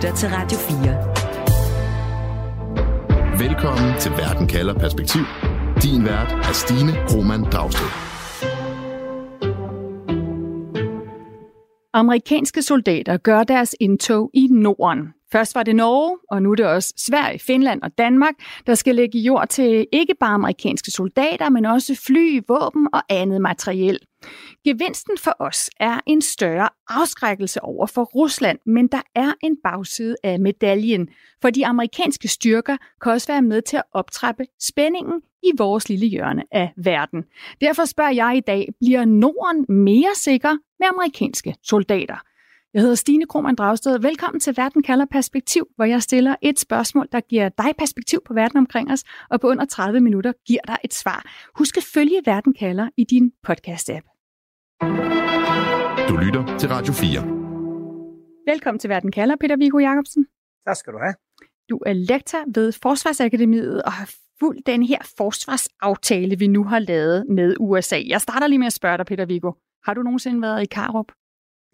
lytter til Radio 4. Velkommen til Verden kalder perspektiv. Din vært er Stine Roman Dragsted. Amerikanske soldater gør deres indtog i Norden. Først var det Norge, og nu er det også Sverige, Finland og Danmark, der skal lægge jord til ikke bare amerikanske soldater, men også fly, våben og andet materiel. Gevinsten for os er en større afskrækkelse over for Rusland, men der er en bagside af medaljen, for de amerikanske styrker kan også være med til at optrappe spændingen i vores lille hjørne af verden. Derfor spørger jeg i dag, bliver Norden mere sikker med amerikanske soldater? Jeg hedder Stine Krohmann Dragsted. Velkommen til Verden kalder perspektiv, hvor jeg stiller et spørgsmål, der giver dig perspektiv på verden omkring os, og på under 30 minutter giver dig et svar. Husk at følge Verden kalder i din podcast-app. Du lytter til Radio 4. Velkommen til Verden kalder, Peter Viggo Jacobsen. Tak skal du have. Du er lektor ved Forsvarsakademiet og har fulgt den her forsvarsaftale, vi nu har lavet med USA. Jeg starter lige med at spørge dig, Peter Viggo. Har du nogensinde været i Karup?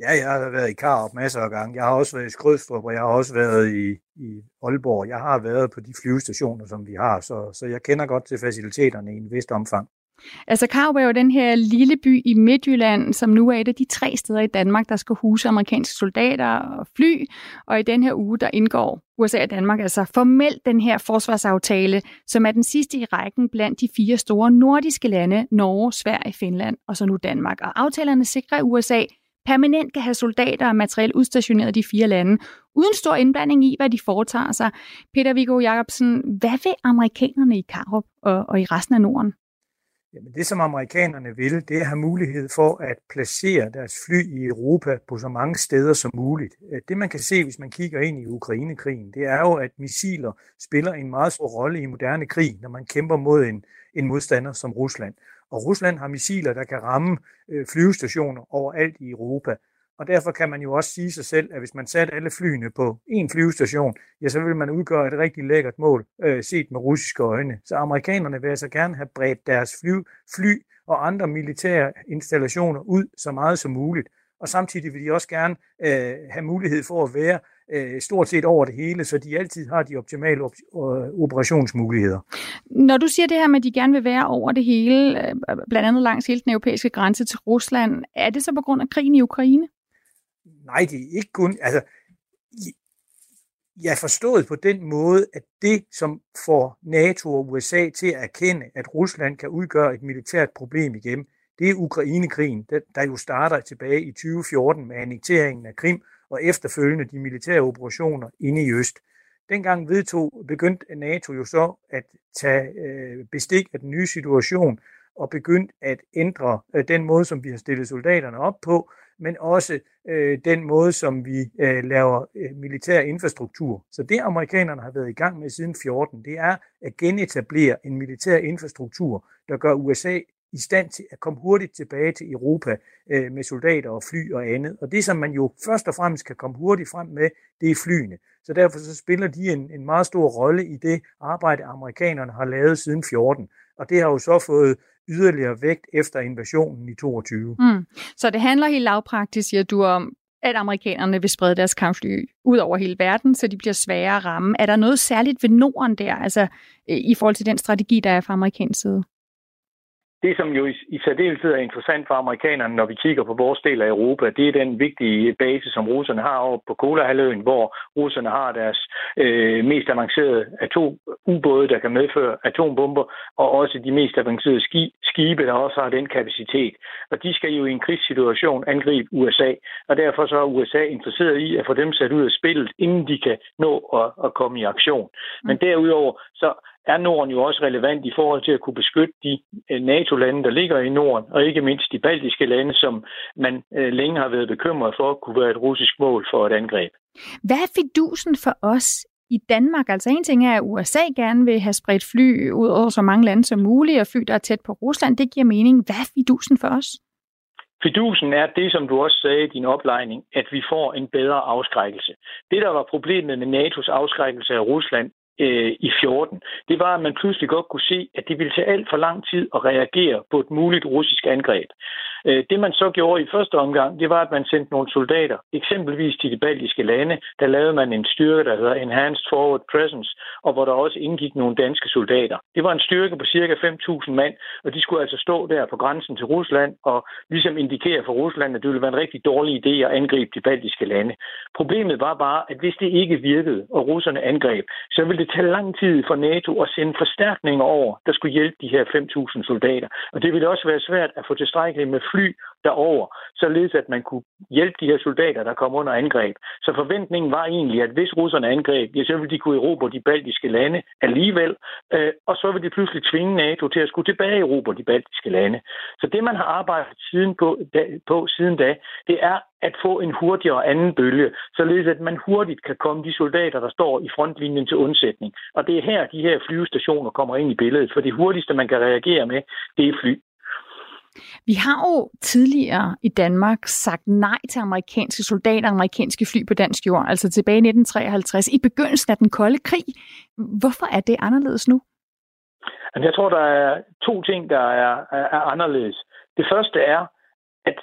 Ja, jeg har været i Karup masser af gange. Jeg har også været i Skrødstrup, og jeg har også været i, i Aalborg. Jeg har været på de flyvestationer, som vi har, så, så jeg kender godt til faciliteterne i en vist omfang. Altså Karup er jo den her lille by i Midtjylland, som nu er et af de tre steder i Danmark, der skal huse amerikanske soldater og fly. Og i den her uge, der indgår USA og Danmark altså formelt den her forsvarsaftale, som er den sidste i rækken blandt de fire store nordiske lande, Norge, Sverige, Finland og så nu Danmark. Og aftalerne sikrer, at USA permanent kan have soldater og materiel udstationeret i de fire lande, uden stor indblanding i, hvad de foretager sig. Peter Viggo Jacobsen, hvad vil amerikanerne i Karup og, og i resten af Norden? Jamen det, som amerikanerne vil, det er at have mulighed for at placere deres fly i Europa på så mange steder som muligt. Øh, det, man kan se, hvis man kigger ind i Ukrainekrigen, det er jo, at missiler spiller en meget stor rolle i moderne krig, når man kæmper mod en, en modstander som Rusland. Og Rusland har missiler, der kan ramme øh, flyvestationer overalt i Europa. Og derfor kan man jo også sige sig selv, at hvis man satte alle flyene på en flyvestation, ja, så vil man udgøre et rigtig lækkert mål, øh, set med russiske øjne. Så amerikanerne vil altså gerne have bredt deres fly, fly og andre militære installationer ud så meget som muligt. Og samtidig vil de også gerne øh, have mulighed for at være øh, stort set over det hele, så de altid har de optimale op- øh, operationsmuligheder. Når du siger det her med, at de gerne vil være over det hele, øh, blandt andet langs hele den europæiske grænse til Rusland, er det så på grund af krigen i Ukraine? Nej, det er ikke kun... Altså, jeg forstået på den måde, at det, som får NATO og USA til at erkende, at Rusland kan udgøre et militært problem igen, det er Ukrainekrigen, der jo starter tilbage i 2014 med annekteringen af Krim og efterfølgende de militære operationer inde i Øst. Dengang vedtog, begyndte NATO jo så at tage øh, bestik af den nye situation og begyndte at ændre øh, den måde, som vi har stillet soldaterne op på, men også øh, den måde, som vi øh, laver øh, militær infrastruktur. Så det amerikanerne har været i gang med siden 14, det er at genetablere en militær infrastruktur, der gør USA i stand til at komme hurtigt tilbage til Europa øh, med soldater og fly og andet. Og det, som man jo først og fremmest kan komme hurtigt frem med, det er flyene. Så derfor så spiller de en, en meget stor rolle i det arbejde, amerikanerne har lavet siden 14. Og det har jo så fået yderligere vægt efter invasionen i 22. Mm. Så det handler helt lavpraktisk, siger du, om at amerikanerne vil sprede deres kampfly ud over hele verden, så de bliver svære at ramme. Er der noget særligt ved Norden der, altså i forhold til den strategi, der er fra amerikansk side? Det, som jo i, i særdeleshed er interessant for amerikanerne, når vi kigger på vores del af Europa, det er den vigtige base, som russerne har over på Kolahalvøen, hvor russerne har deres øh, mest avancerede atomubåde, der kan medføre atombomber, og også de mest avancerede ski, skibe, der også har den kapacitet. Og de skal jo i en krigssituation angribe USA, og derfor så er USA interesseret i at få dem sat ud af spillet, inden de kan nå at, at komme i aktion. Men derudover så er Norden jo også relevant i forhold til at kunne beskytte de øh, NATO-lande, der ligger i Norden, og ikke mindst de baltiske lande, som man øh, længe har været bekymret for, kunne være et russisk mål for et angreb. Hvad er fidusen for os i Danmark? Altså en ting er, at USA gerne vil have spredt fly ud over så mange lande som muligt, og fly, der er tæt på Rusland. Det giver mening. Hvad er fidusen for os? Fidusen er det, som du også sagde i din oplejning, at vi får en bedre afskrækkelse. Det, der var problemet med NATO's afskrækkelse af Rusland, øh, i 14, det var, at man pludselig godt kunne se, at det ville tage alt for lang tid at reagere på et muligt russisk angreb. Øh, det man så gjorde i første omgang, det var, at man sendte nogle soldater, eksempelvis til de baltiske lande. Der lavede man en styrke, der hedder Enhanced Forward Presence, og hvor der også indgik nogle danske soldater. Det var en styrke på cirka 5.000 mand, og de skulle altså stå der på grænsen til Rusland og ligesom indikere for Rusland, at det ville være en rigtig dårlig idé at angribe de baltiske lande. Problemet var bare, at hvis det ikke virkede, og russerne angreb, så ville det tage lang tid for NATO at sende forstærkninger over, der skulle hjælpe de her 5.000 soldater. Og det ville også være svært at få tilstrækkeligt med fly derover, således at man kunne hjælpe de her soldater, der kom under angreb. Så forventningen var egentlig, at hvis russerne angreb, ja, så ville de kunne erobre de baltiske lande alligevel, øh, og så ville de pludselig tvinge NATO til at skulle tilbage erobre de baltiske lande. Så det, man har arbejdet siden på, da, på siden da, det er at få en hurtigere anden bølge, således at man hurtigt kan komme de soldater, der står i frontlinjen til undsætning. Og det er her, de her flyvestationer kommer ind i billedet, for det hurtigste, man kan reagere med, det er fly. Vi har jo tidligere i Danmark sagt nej til amerikanske soldater og amerikanske fly på dansk jord, altså tilbage i 1953, i begyndelsen af den kolde krig. Hvorfor er det anderledes nu? Jeg tror, der er to ting, der er, er, er anderledes. Det første er, at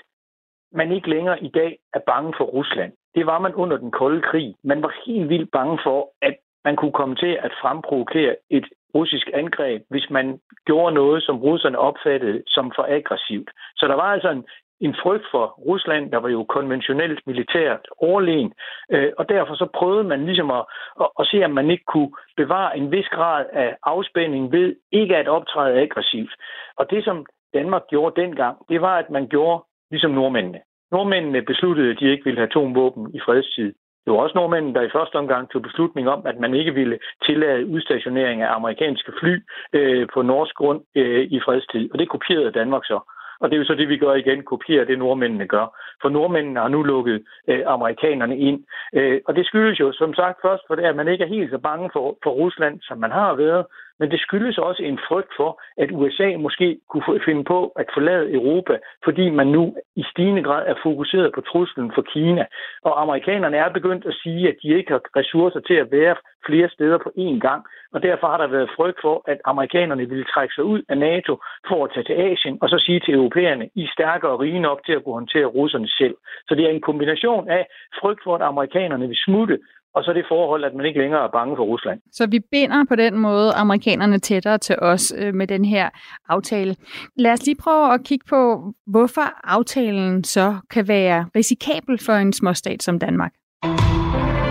man ikke længere i dag er bange for Rusland. Det var man under den kolde krig. Man var helt vildt bange for, at man kunne komme til at fremprovokere et russisk angreb, hvis man gjorde noget, som russerne opfattede som for aggressivt. Så der var altså en, en frygt for Rusland, der var jo konventionelt militært overlegen, øh, og derfor så prøvede man ligesom at, at, at se, om man ikke kunne bevare en vis grad af afspænding ved ikke at optræde aggressivt. Og det, som Danmark gjorde dengang, det var, at man gjorde ligesom nordmændene. Nordmændene besluttede, at de ikke ville have atomvåben i fredstid. Det var også nordmændene, der i første omgang tog beslutning om, at man ikke ville tillade udstationering af amerikanske fly øh, på norsk grund øh, i fredstid. Og det kopierede Danmark så. Og det er jo så det, vi gør igen, kopierer det, nordmændene gør. For nordmændene har nu lukket øh, amerikanerne ind. Øh, og det skyldes jo, som sagt, først for det, at man ikke er helt så bange for, for Rusland, som man har været. Men det skyldes også en frygt for, at USA måske kunne finde på at forlade Europa, fordi man nu i stigende grad er fokuseret på truslen for Kina. Og amerikanerne er begyndt at sige, at de ikke har ressourcer til at være flere steder på én gang. Og derfor har der været frygt for, at amerikanerne ville trække sig ud af NATO for at tage til Asien, og så sige til europæerne, I er stærkere og rige nok til at kunne håndtere russerne selv. Så det er en kombination af frygt for, at amerikanerne vil smutte, og så det forhold, at man ikke længere er bange for Rusland. Så vi binder på den måde amerikanerne tættere til os øh, med den her aftale. Lad os lige prøve at kigge på, hvorfor aftalen så kan være risikabel for en småstat som Danmark.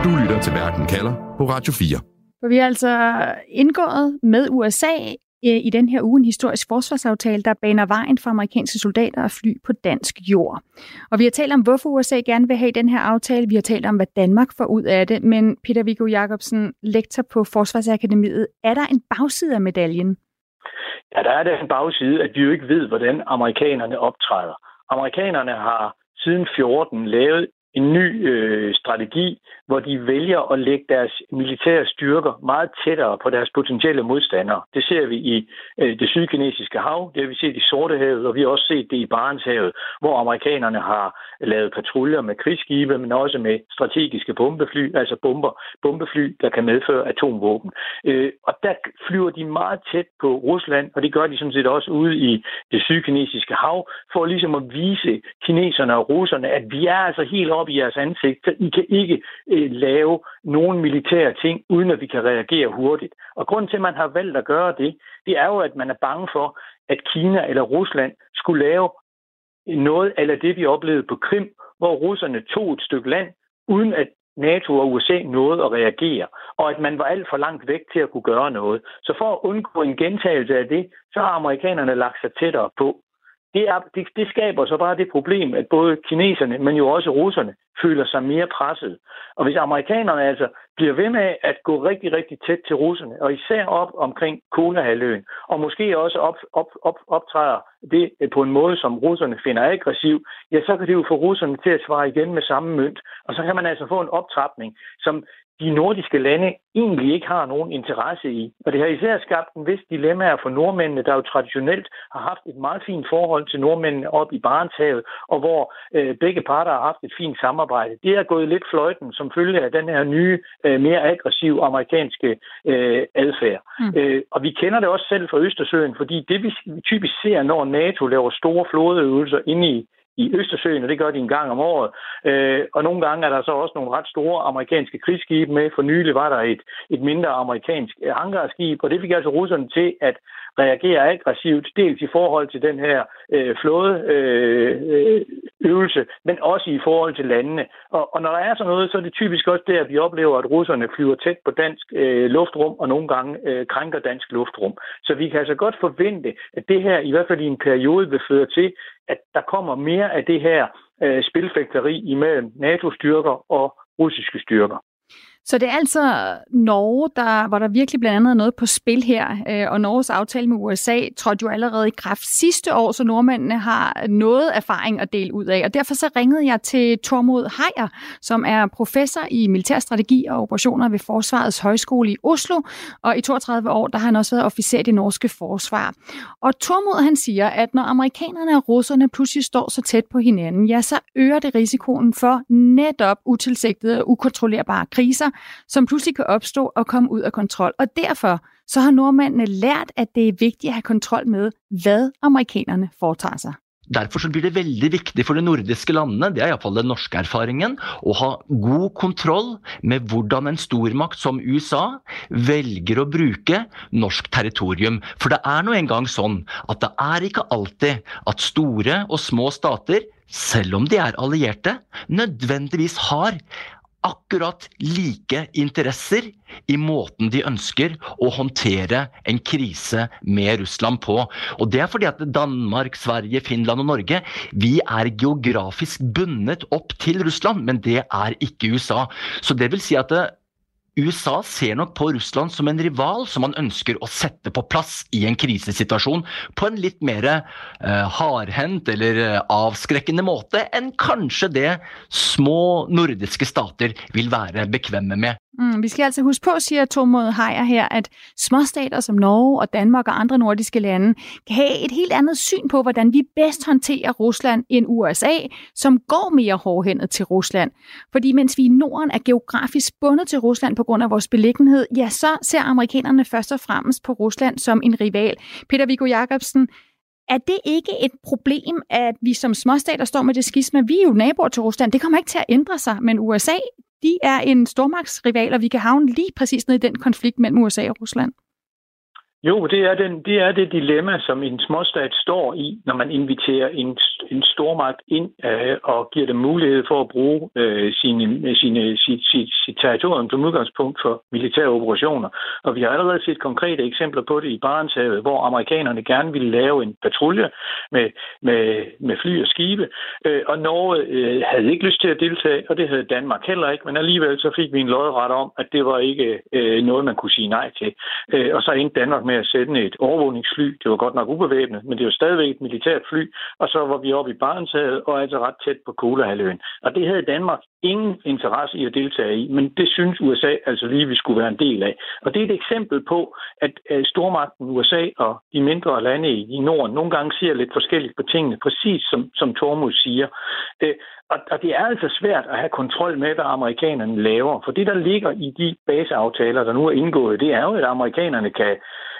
Du lytter til Verden kalder på Radio 4. For vi har altså indgået med USA Øh, i den her uge en historisk forsvarsaftale, der baner vejen for amerikanske soldater og fly på dansk jord. Og vi har talt om, hvorfor USA gerne vil have den her aftale. Vi har talt om, hvad Danmark får ud af det. Men Peter Viggo Jacobsen, lektor på Forsvarsakademiet, er der en bagside af medaljen? Ja, der er der en bagside, at vi jo ikke ved, hvordan amerikanerne optræder. Amerikanerne har siden 14 lavet en ny øh, strategi, hvor de vælger at lægge deres militære styrker meget tættere på deres potentielle modstandere. Det ser vi i øh, det sydkinesiske hav, det har vi set i Sortehavet, og vi har også set det i Barentshavet, hvor amerikanerne har lavet patruljer med krigsskibe, men også med strategiske bombefly, altså bomber, bombefly, der kan medføre atomvåben. Øh, og der flyver de meget tæt på Rusland, og det gør de sådan set også ude i det sydkinesiske hav, for ligesom at vise kineserne og russerne, at vi er altså helt op i jeres ansigt, så I kan ikke øh, lave nogen militære ting, uden at vi kan reagere hurtigt. Og grunden til, at man har valgt at gøre det, det er jo, at man er bange for, at Kina eller Rusland skulle lave noget eller det, vi oplevede på Krim, hvor russerne tog et stykke land, uden at NATO og USA nåede at reagere, og at man var alt for langt væk til at kunne gøre noget. Så for at undgå en gentagelse af det, så har amerikanerne lagt sig tættere på det, er, det, det skaber så bare det problem, at både kineserne, men jo også russerne, føler sig mere presset. Og hvis amerikanerne altså bliver ved med at gå rigtig, rigtig tæt til russerne, og især op omkring Kolahaløen, og måske også op, op, op, optræder det på en måde, som russerne finder aggressiv, ja, så kan det jo få russerne til at svare igen med samme mønt. Og så kan man altså få en optrapning, som de nordiske lande egentlig ikke har nogen interesse i. Og det har især skabt en vis dilemma for nordmændene, der jo traditionelt har haft et meget fint forhold til nordmændene op i Barentshavet, og hvor øh, begge parter har haft et fint samarbejde det er gået lidt fløjten som følge af den her nye, øh, mere aggressive amerikanske øh, adfærd. Mm. Øh, og vi kender det også selv fra Østersøen, fordi det vi typisk ser, når NATO laver store flådeøvelser inde i i Østersøen, og det gør de en gang om året. Øh, og nogle gange er der så også nogle ret store amerikanske krigsskibe med. For nylig var der et, et mindre amerikansk øh, hangarskib, og det fik altså russerne til at reagerer aggressivt, dels i forhold til den her øh, flådeøvelse, øh, men også i forhold til landene. Og, og når der er sådan noget, så er det typisk også der, at vi oplever, at russerne flyver tæt på dansk øh, luftrum, og nogle gange øh, krænker dansk luftrum. Så vi kan altså godt forvente, at det her i hvert fald i en periode vil føre til, at der kommer mere af det her øh, spilfægteri imellem NATO-styrker og russiske styrker. Så det er altså Norge, der, hvor der virkelig blandt andet er noget på spil her, øh, og Norges aftale med USA trådte jo allerede i kraft sidste år, så nordmændene har noget erfaring at dele ud af. Og derfor så ringede jeg til Tormod Hejer, som er professor i militærstrategi og operationer ved Forsvarets Højskole i Oslo, og i 32 år der har han også været officer i det norske forsvar. Og Tormod han siger, at når amerikanerne og russerne pludselig står så tæt på hinanden, ja, så øger det risikoen for netop utilsigtede og ukontrollerbare kriser, som pludselig kan opstå og komme ud af kontrol. Og derfor så har nordmændene lært, at det er vigtigt at have kontrol med, hvad amerikanerne foretager sig. Derfor så blir det veldig viktig for de nordiske landene, det er iallfall den norske erfaringen, å ha god kontroll med hvordan en stormakt som USA velger å bruke norsk territorium. For det er nå engang sånn at det er ikke alltid at store og små stater, selv om de er allierte, nødvendigvis har akkurat like interesser i måten de ønsker å håndtere en krise med Russland på. Og Det er fordi at Danmark, Sverige, Finland og Norge vi er geografisk bundet opp til Russland, men det er ikke USA. Så det vil si at det, USA ser nok på Russland som en rival som man ønsker å sette på plass i en krisesituasjon på en litt mer eh, hardhendt eller eh, avskrekkende måte enn kanskje det små nordiske stater vil være bekvemme med. Mm, vi skal altså huske på, siger Tormod Hejer her, at småstater som Norge og Danmark og andre nordiske lande kan have et helt andet syn på, hvordan vi bedst håndterer Rusland end USA, som går mere hårdhændet til Rusland. Fordi mens vi i Norden er geografisk bundet til Rusland på grund af vores beliggenhed, ja, så ser amerikanerne først og fremmest på Rusland som en rival. Peter Viggo Jacobsen, er det ikke et problem, at vi som småstater står med det skisme? Vi er jo naboer til Rusland. Det kommer ikke til at ændre sig, men USA de er en stormagtsrival, og vi kan havne lige præcis ned i den konflikt mellem USA og Rusland. Jo, det er, den, det er det dilemma, som en småstat står i, når man inviterer en, en stormagt ind øh, og giver dem mulighed for at bruge øh, sine, sine, sit, sit, sit territorium som udgangspunkt for militære operationer. Og vi har allerede set konkrete eksempler på det i Barentshavet, hvor amerikanerne gerne ville lave en patrulje med, med, med fly og skibe, øh, og Norge øh, havde ikke lyst til at deltage, og det havde Danmark heller ikke, men alligevel så fik vi en lodret om, at det var ikke øh, noget, man kunne sige nej til. Øh, og så endte Danmark med med at sende et overvågningsfly. Det var godt nok ubevæbnet, men det var stadigvæk et militært fly. Og så var vi oppe i Barentshavet og altså ret tæt på Kolahalvøen. Og det havde Danmark ingen interesse i at deltage i, men det synes USA altså lige, vi skulle være en del af. Og det er et eksempel på, at stormagten USA og de mindre lande i Norden nogle gange ser lidt forskelligt på tingene, præcis som, som Tormus siger. Og, og det er altså svært at have kontrol med, hvad amerikanerne laver. For det, der ligger i de baseaftaler, der nu er indgået, det er jo, at amerikanerne kan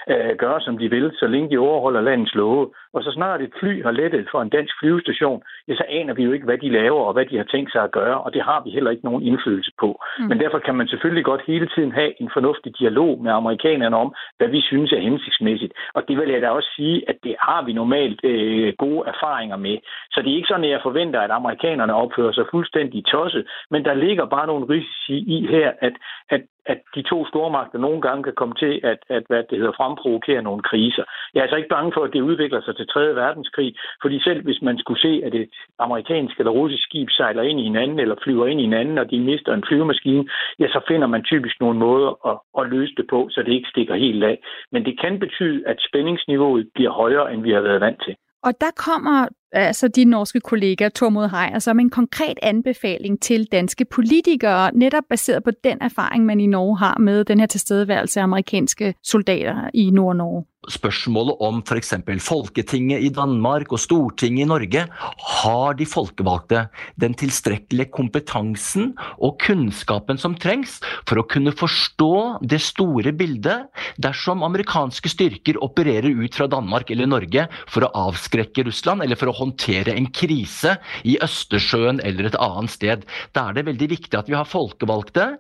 øh, gøre, som de vil, så længe de overholder landets love. Og så snart et fly har lettet for en dansk flyvestation, ja, så aner vi jo ikke, hvad de laver og hvad de har tænkt sig at gøre, og det har vi heller ikke nogen indflydelse på. Mm. Men derfor kan man selvfølgelig godt hele tiden have en fornuftig dialog med amerikanerne om, hvad vi synes er hensigtsmæssigt. Og det vil jeg da også sige, at det har vi normalt øh, gode erfaringer med. Så det er ikke sådan, at jeg forventer, at amerikanerne opfører sig fuldstændig tosset, men der ligger bare nogle risici i her, at, at at de to stormagter nogle gange kan komme til at, at hvad det hedder, fremprovokere nogle kriser. Jeg er altså ikke bange for, at det udvikler sig til 3. verdenskrig, fordi selv hvis man skulle se, at et amerikansk eller russisk skib sejler ind i hinanden eller flyver ind i hinanden, og de mister en flyvemaskine, ja, så finder man typisk nogle måder at, at løse det på, så det ikke stikker helt af. Men det kan betyde, at spændingsniveauet bliver højere, end vi har været vant til. Og der kommer altså din norske kollega Tormod Heier, som en konkret anbefaling til danske politikere, netop baseret på den erfaring, man i Norge har med den her tilstedeværelse af amerikanske soldater i Nord-Norge? spørsmålet om f.eks. Folketinget i Danmark og Stortinget i Norge, har de folkevalgte den tilstrækkelige kompetencen og kunnskapen som trengs for å kunne forstå det store bildet dersom amerikanske styrker opererer ut fra Danmark eller Norge for å avskrekke Russland eller for å håndtere en krise i Østersjøen eller et annet sted. Da er det veldig viktig at vi har folkevalgte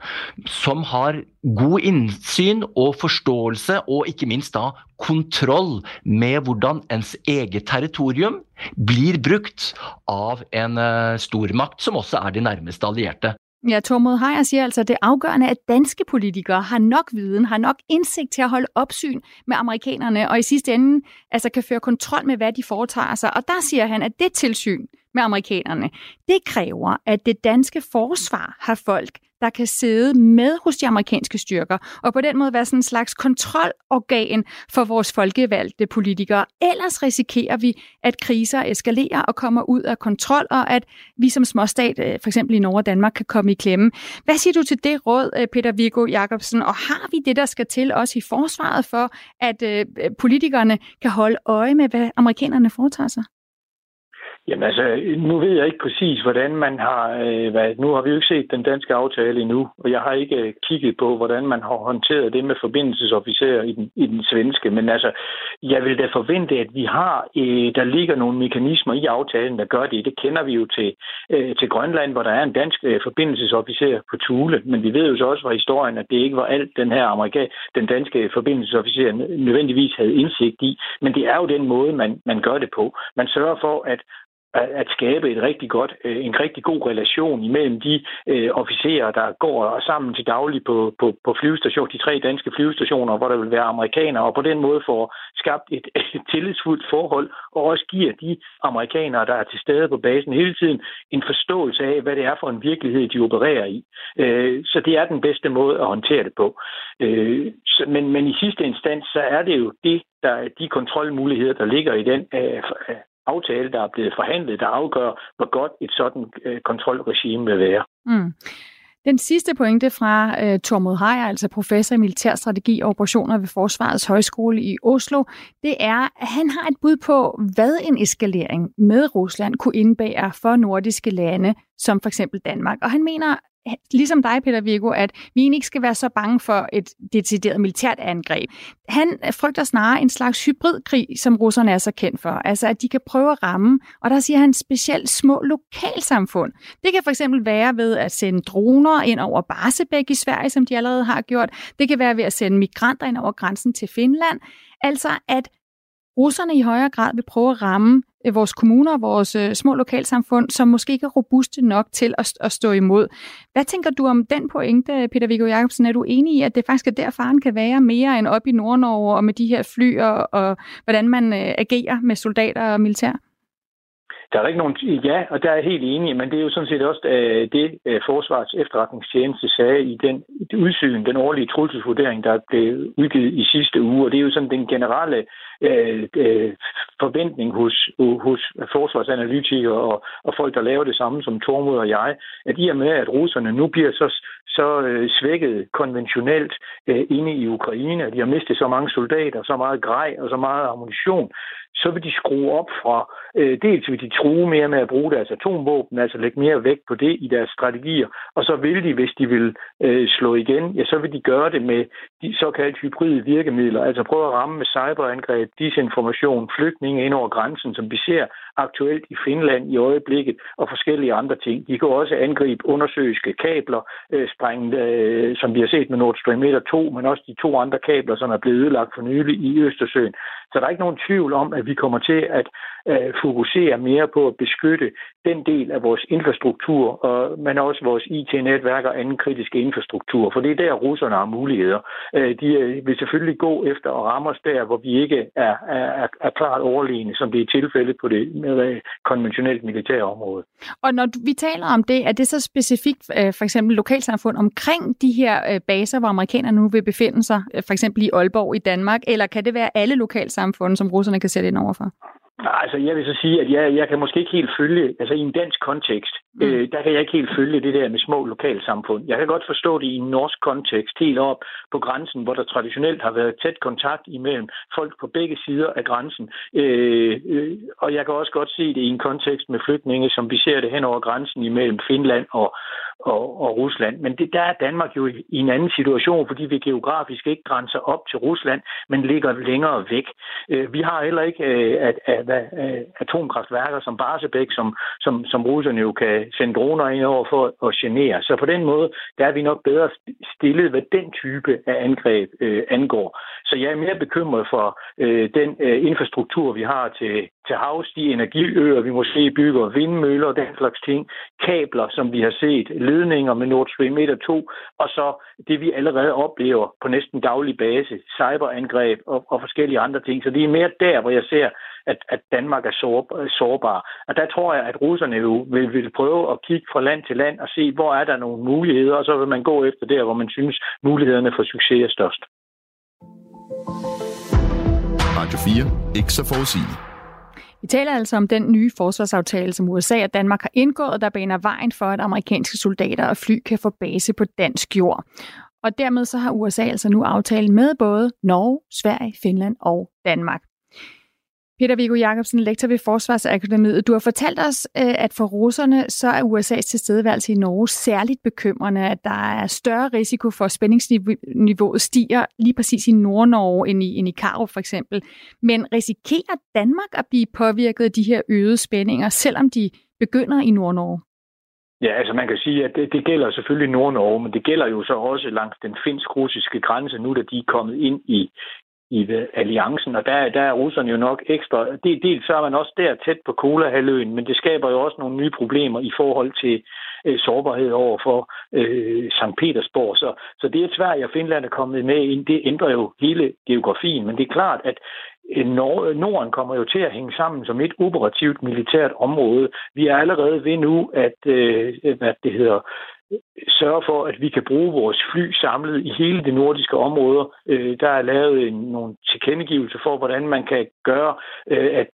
som har god innsyn og forståelse, og ikke minst da kontroll med hvordan ens eget territorium blir brukt av en eh, stormakt som også er de nærmeste allierte. Ja, Tormod Heier siger altså, at det er afgørende, at danske politikere har nok viden, har nok indsigt til at holde opsyn med amerikanerne, og i sidste ende altså kan føre kontrol med, hvad de foretager sig. Og der siger han, at det tilsyn med amerikanerne, det kræver, at det danske forsvar har folk, der kan sidde med hos de amerikanske styrker, og på den måde være sådan en slags kontrolorgan for vores folkevalgte politikere. Ellers risikerer vi, at kriser eskalerer og kommer ud af kontrol, og at vi som småstat, øh, for eksempel i Norge og Danmark, kan komme i klemme. Hvad siger du til det råd, øh, Peter Viggo Jacobsen? Og har vi det, der skal til også i forsvaret for, at øh, politikerne kan holde øje med, hvad amerikanerne foretager sig? Jamen altså, nu ved jeg ikke præcis, hvordan man har... Øh, hvad, nu har vi jo ikke set den danske aftale endnu, og jeg har ikke øh, kigget på, hvordan man har håndteret det med forbindelsesofficerer i den, i den svenske. Men altså, jeg vil da forvente, at vi har... Øh, der ligger nogle mekanismer i aftalen, der gør det. Det kender vi jo til, øh, til Grønland, hvor der er en dansk øh, forbindelsesofficer på Thule. Men vi ved jo så også fra historien, at det ikke var alt, den her amerika, den danske forbindelsesofficer nødvendigvis havde indsigt i. Men det er jo den måde, man, man gør det på. Man sørger for, at at skabe et rigtig godt, øh, en rigtig god relation imellem de øh, officerer, der går sammen til daglig på, på, på flyvestation, de tre danske flyvestationer, hvor der vil være amerikanere, og på den måde får skabt et, et tillidsfuldt forhold, og også giver de amerikanere, der er til stede på basen hele tiden, en forståelse af, hvad det er for en virkelighed, de opererer i. Øh, så det er den bedste måde at håndtere det på. Øh, så, men, men i sidste instans, så er det jo det, der de kontrolmuligheder, der ligger i den øh, aftale, der er blevet forhandlet, der afgør, hvor godt et sådan øh, kontrolregime vil være. Mm. Den sidste pointe fra øh, Tormod Heier, altså professor i militærstrategi og operationer ved Forsvarets Højskole i Oslo, det er, at han har et bud på, hvad en eskalering med Rusland kunne indebære for nordiske lande, som for eksempel Danmark. Og han mener, ligesom dig, Peter Viggo, at vi egentlig ikke skal være så bange for et decideret militært angreb. Han frygter snarere en slags hybridkrig, som russerne er så kendt for. Altså, at de kan prøve at ramme, og der siger han specielt små lokalsamfund. Det kan for eksempel være ved at sende droner ind over Barsebæk i Sverige, som de allerede har gjort. Det kan være ved at sende migranter ind over grænsen til Finland. Altså, at russerne i højere grad vil prøve at ramme øh, vores kommuner, vores øh, små lokalsamfund, som måske ikke er robuste nok til at, at stå imod. Hvad tænker du om den pointe, Peter Viggo Jacobsen? Er du enig i, at det faktisk er der, faren kan være mere end op i Nordnorge og med de her fly, og, og hvordan man øh, agerer med soldater og militær? Der er ikke nogen... Ja, og der er jeg helt enig, men det er jo sådan set også øh, det, uh, Forsvarets efterretningstjeneste sagde i den udsyn, den årlige trusselsvurdering, der blev udgivet i sidste uge, og det er jo sådan den generelle øh, uh, forventning hos, hos forsvarsanalytikere og, og folk, der laver det samme som Tormod og jeg, at i og med, at russerne nu bliver så, så svækket konventionelt øh, inde i Ukraine, at de har mistet så mange soldater, så meget grej og så meget ammunition, så vil de skrue op fra, øh, dels vil de true mere med at bruge deres atomvåben, altså lægge mere vægt på det i deres strategier, og så vil de, hvis de vil øh, slå igen, ja, så vil de gøre det med de såkaldte hybride virkemidler, altså prøve at ramme med cyberangreb, disinformation, flygtninge ind over grænsen, som vi ser aktuelt i Finland i øjeblikket, og forskellige andre ting. De kan også angribe undersøiske kabler, øh, sprænge, øh, som vi har set med Nord Stream 1 og 2, men også de to andre kabler, som er blevet ødelagt for nylig i Østersøen. Så der er ikke nogen tvivl om, at vi kommer til at øh, fokusere mere på at beskytte den del af vores infrastruktur, og, men også vores IT-netværk og anden kritiske infrastruktur, for det er der, russerne har muligheder. Øh, de øh, vil selvfølgelig gå efter at ramme os der, hvor vi ikke er, er, er klart overlegne, som det er tilfældet på det med øh, konventionelt militære område. Og når vi taler om det, er det så specifikt øh, for eksempel lokalsamfund omkring de her øh, baser, hvor amerikanerne nu vil befinde sig, øh, for eksempel i Aalborg i Danmark, eller kan det være alle lokalsamfund, som russerne kan sætte ind overfor? Altså, jeg vil så sige, at jeg, jeg kan måske ikke helt følge, altså i en dansk kontekst, mm. øh, der kan jeg ikke helt følge det der med små lokalsamfund. Jeg kan godt forstå det i en norsk kontekst, helt op på grænsen, hvor der traditionelt har været tæt kontakt imellem folk på begge sider af grænsen. Øh, øh, og jeg kan også godt se det i en kontekst med flygtninge, som vi ser det hen over grænsen imellem Finland og, og, og Rusland. Men det, der er Danmark jo i, i en anden situation, fordi vi geografisk ikke grænser op til Rusland, men ligger længere væk. Øh, vi har heller ikke øh, at, at, at, at øh, atomkraftværker som Barsebæk, som, som, som russerne jo kan sende droner ind over for at genere. Så på den måde, der er vi nok bedre stillet, hvad den type af angreb øh, angår. Så jeg er mere bekymret for øh, den øh, infrastruktur, vi har til, til havs, de energiøer, vi måske bygger, vindmøller og den slags ting, kabler, som vi har set, ledninger med Nord Stream 1 og 2, og så det, vi allerede oplever på næsten daglig base, cyberangreb og, og forskellige andre ting. Så det er mere der, hvor jeg ser, at, at Danmark er sårbar. Og der tror jeg, at russerne jo vil, vil prøve at kigge fra land til land og se, hvor er der nogle muligheder, og så vil man gå efter der, hvor man synes, mulighederne for succes er størst. Radio 4. Ikke så forudsigeligt. Vi taler altså om den nye forsvarsaftale, som USA og Danmark har indgået, der baner vejen for, at amerikanske soldater og fly kan få base på dansk jord. Og dermed så har USA altså nu aftalen med både Norge, Sverige, Finland og Danmark. Peter Viggo Jacobsen, lektor ved Forsvarsakademiet. Du har fortalt os, øh, at for russerne så er USA's tilstedeværelse i Norge særligt bekymrende, at der er større risiko for, at spændingsniveauet stiger lige præcis i Nord-Norge end i, end i Karo for eksempel. Men risikerer Danmark at blive påvirket af de her øgede spændinger, selvom de begynder i Nord-Norge? Ja, altså man kan sige, at det, det gælder selvfølgelig Nord-Norge, men det gælder jo så også langs den finsk-russiske grænse, nu da de er kommet ind i, i alliancen, og der, der er russerne jo nok ekstra. Dels så er man også der tæt på Kola-halvøen, men det skaber jo også nogle nye problemer i forhold til øh, sårbarhed over for øh, St. Petersborg. Så, så det er Sverige og Finland er kommet med ind, det ændrer jo hele geografien, men det er klart, at øh, Norden kommer jo til at hænge sammen som et operativt militært område. Vi er allerede ved nu at øh, hvad det hedder, sørge for, at vi kan bruge vores fly samlet i hele det nordiske område. Øh, der er lavet en, nogle tilkendegivelser for, hvordan man kan gøre, øh, at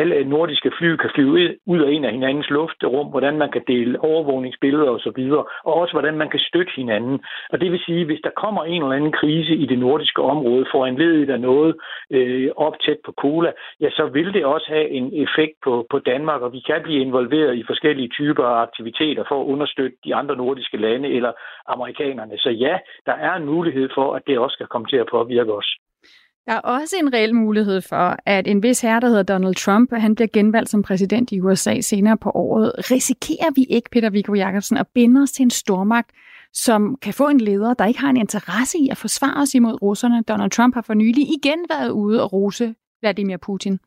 alle nordiske fly kan flyve ud og ind af hinandens luftrum, hvordan man kan dele overvågningsbilleder osv., og også hvordan man kan støtte hinanden. Og det vil sige, hvis der kommer en eller anden krise i det nordiske område, for en ledet af noget øh, op tæt på Kola, ja, så vil det også have en effekt på, på Danmark, og vi kan blive involveret i forskellige typer af aktiviteter for at understøtte de andre nordiske lande eller amerikanerne. Så ja, der er en mulighed for, at det også kan komme til at påvirke os. Der er også en reel mulighed for, at en vis herre, der hedder Donald Trump, han bliver genvalgt som præsident i USA senere på året. Risikerer vi ikke, Peter Viggo Jacobsen, at binde os til en stormagt, som kan få en leder, der ikke har en interesse i at forsvare os imod russerne? Donald Trump har for nylig igen været ude og rose Vladimir Putin.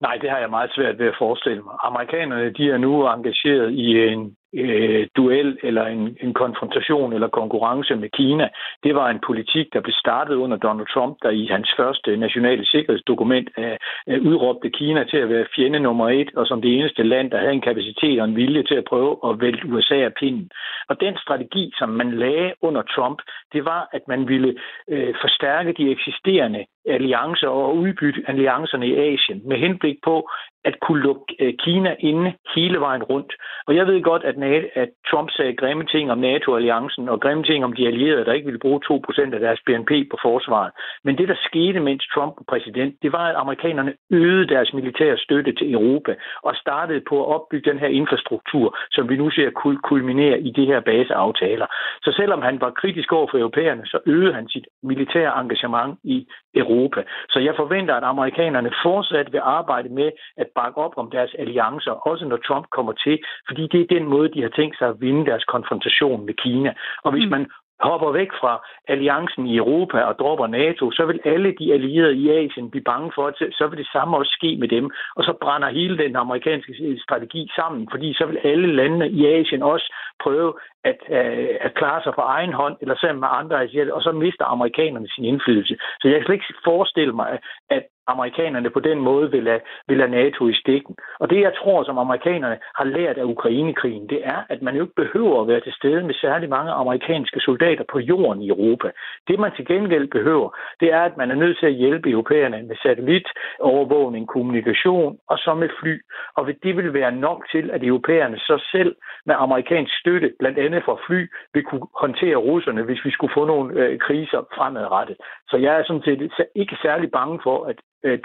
Nej, det har jeg meget svært ved at forestille mig. Amerikanerne de er nu engageret i en øh, duel eller en, en konfrontation eller konkurrence med Kina. Det var en politik, der blev startet under Donald Trump, der i hans første nationale sikkerhedsdokument øh, øh, udråbte Kina til at være fjende nummer et, og som det eneste land, der havde en kapacitet og en vilje til at prøve at vælte USA af pinden. Og den strategi, som man lagde under Trump, det var, at man ville øh, forstærke de eksisterende alliancer og udbytte alliancerne i Asien med henblik på at kunne lukke øh, Kina inde hele vejen rundt. Og jeg ved godt, at, NATO, at Trump sagde grimme ting om NATO-alliancen og grimme ting om de allierede, der ikke ville bruge 2% af deres BNP på forsvaret. Men det, der skete, mens Trump var præsident, det var, at amerikanerne øgede deres militære støtte til Europa og startede på at opbygge den her infrastruktur, som vi nu ser kulminere i de her baseaftaler. Så selvom han var kritisk over for europæerne, så øgede han sit militære engagement i Europa. Så jeg forventer, at amerikanerne fortsat vil arbejde med at bakke op om deres alliancer, også når Trump kommer til, fordi det er den måde, de har tænkt sig at vinde deres konfrontation med Kina. Og hvis mm. man hopper væk fra alliancen i Europa og dropper NATO, så vil alle de allierede i Asien blive bange for, at så vil det samme også ske med dem. Og så brænder hele den amerikanske strategi sammen, fordi så vil alle landene i Asien også prøve at, øh, at klare sig på egen hånd, eller sammen med andre asiater, og så mister amerikanerne sin indflydelse. Så jeg kan slet ikke forestille mig, at amerikanerne på den måde vil lade, vil lade NATO i stikken. Og det, jeg tror, som amerikanerne har lært af Ukrainekrigen, det er, at man jo ikke behøver at være til stede med særlig mange amerikanske soldater på jorden i Europa. Det, man til gengæld behøver, det er, at man er nødt til at hjælpe europæerne med satellitovervågning, kommunikation og så med fly. Og det vil være nok til, at europæerne så selv med amerikansk støtte, blandt andet for fly, vil kunne håndtere russerne, hvis vi skulle få nogle øh, kriser fremadrettet. Så jeg er sådan set ikke særlig bange for, at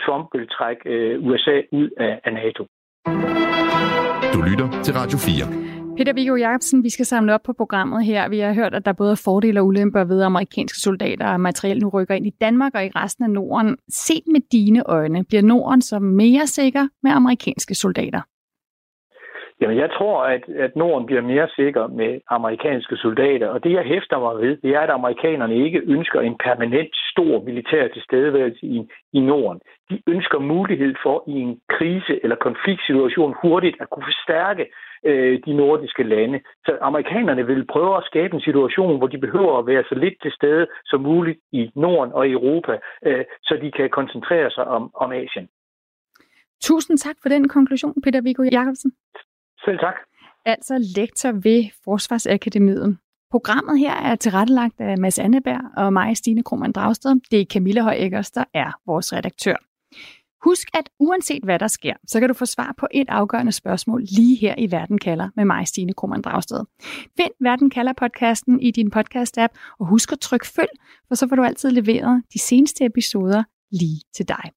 Trump vil trække øh, USA ud af, af NATO. Du lytter til Radio 4. Peter Viggo Jacobsen, vi skal samle op på programmet her. Vi har hørt, at der både er fordele og ulemper ved amerikanske soldater og materiel nu rykker ind i Danmark og i resten af Norden. Set med dine øjne, bliver Norden så mere sikker med amerikanske soldater? Jamen, jeg tror, at, at Norden bliver mere sikker med amerikanske soldater, og det, jeg hæfter mig ved, det er, at amerikanerne ikke ønsker en permanent stor militær tilstedeværelse i, i Norden. De ønsker mulighed for i en krise- eller konfliktsituation hurtigt at kunne forstærke øh, de nordiske lande. Så amerikanerne vil prøve at skabe en situation, hvor de behøver at være så lidt til stede som muligt i Norden og Europa, øh, så de kan koncentrere sig om, om Asien. Tusind tak for den konklusion, Peter Viggo Jacobsen. Selv tak. Altså lektor ved Forsvarsakademiet. Programmet her er tilrettelagt af Mads Anneberg og mig, Stine Krohmann Dragsted. Det er Camilla Højæggers, der er vores redaktør. Husk, at uanset hvad der sker, så kan du få svar på et afgørende spørgsmål lige her i Verden kalder med mig, Stine Krohmann Dragsted. Find Verden kalder podcasten i din podcast-app, og husk at trykke følg, for så får du altid leveret de seneste episoder lige til dig.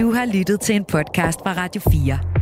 Du har lyttet til en podcast fra Radio 4.